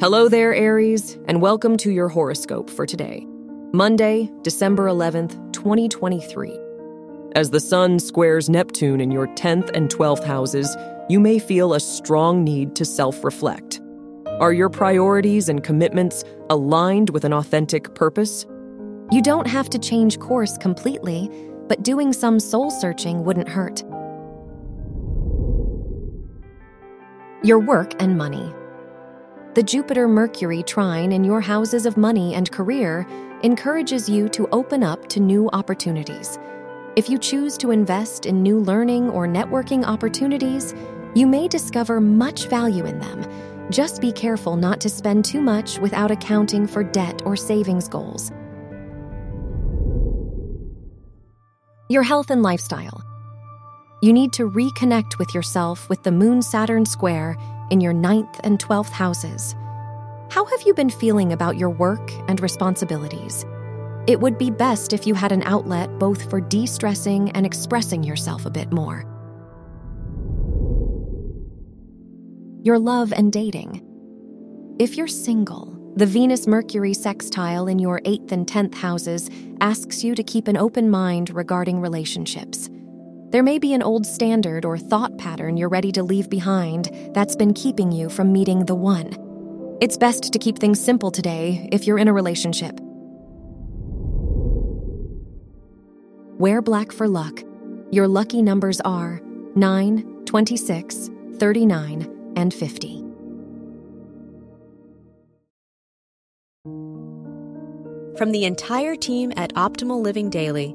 Hello there, Aries, and welcome to your horoscope for today, Monday, December 11th, 2023. As the Sun squares Neptune in your 10th and 12th houses, you may feel a strong need to self reflect. Are your priorities and commitments aligned with an authentic purpose? You don't have to change course completely, but doing some soul searching wouldn't hurt. Your work and money. The Jupiter Mercury trine in your houses of money and career encourages you to open up to new opportunities. If you choose to invest in new learning or networking opportunities, you may discover much value in them. Just be careful not to spend too much without accounting for debt or savings goals. Your health and lifestyle. You need to reconnect with yourself with the Moon Saturn square in your ninth and 12th houses. How have you been feeling about your work and responsibilities? It would be best if you had an outlet both for de stressing and expressing yourself a bit more. Your love and dating. If you're single, the Venus Mercury sextile in your 8th and 10th houses asks you to keep an open mind regarding relationships. There may be an old standard or thought pattern you're ready to leave behind that's been keeping you from meeting the one. It's best to keep things simple today if you're in a relationship. Wear black for luck. Your lucky numbers are 9, 26, 39, and 50. From the entire team at Optimal Living Daily,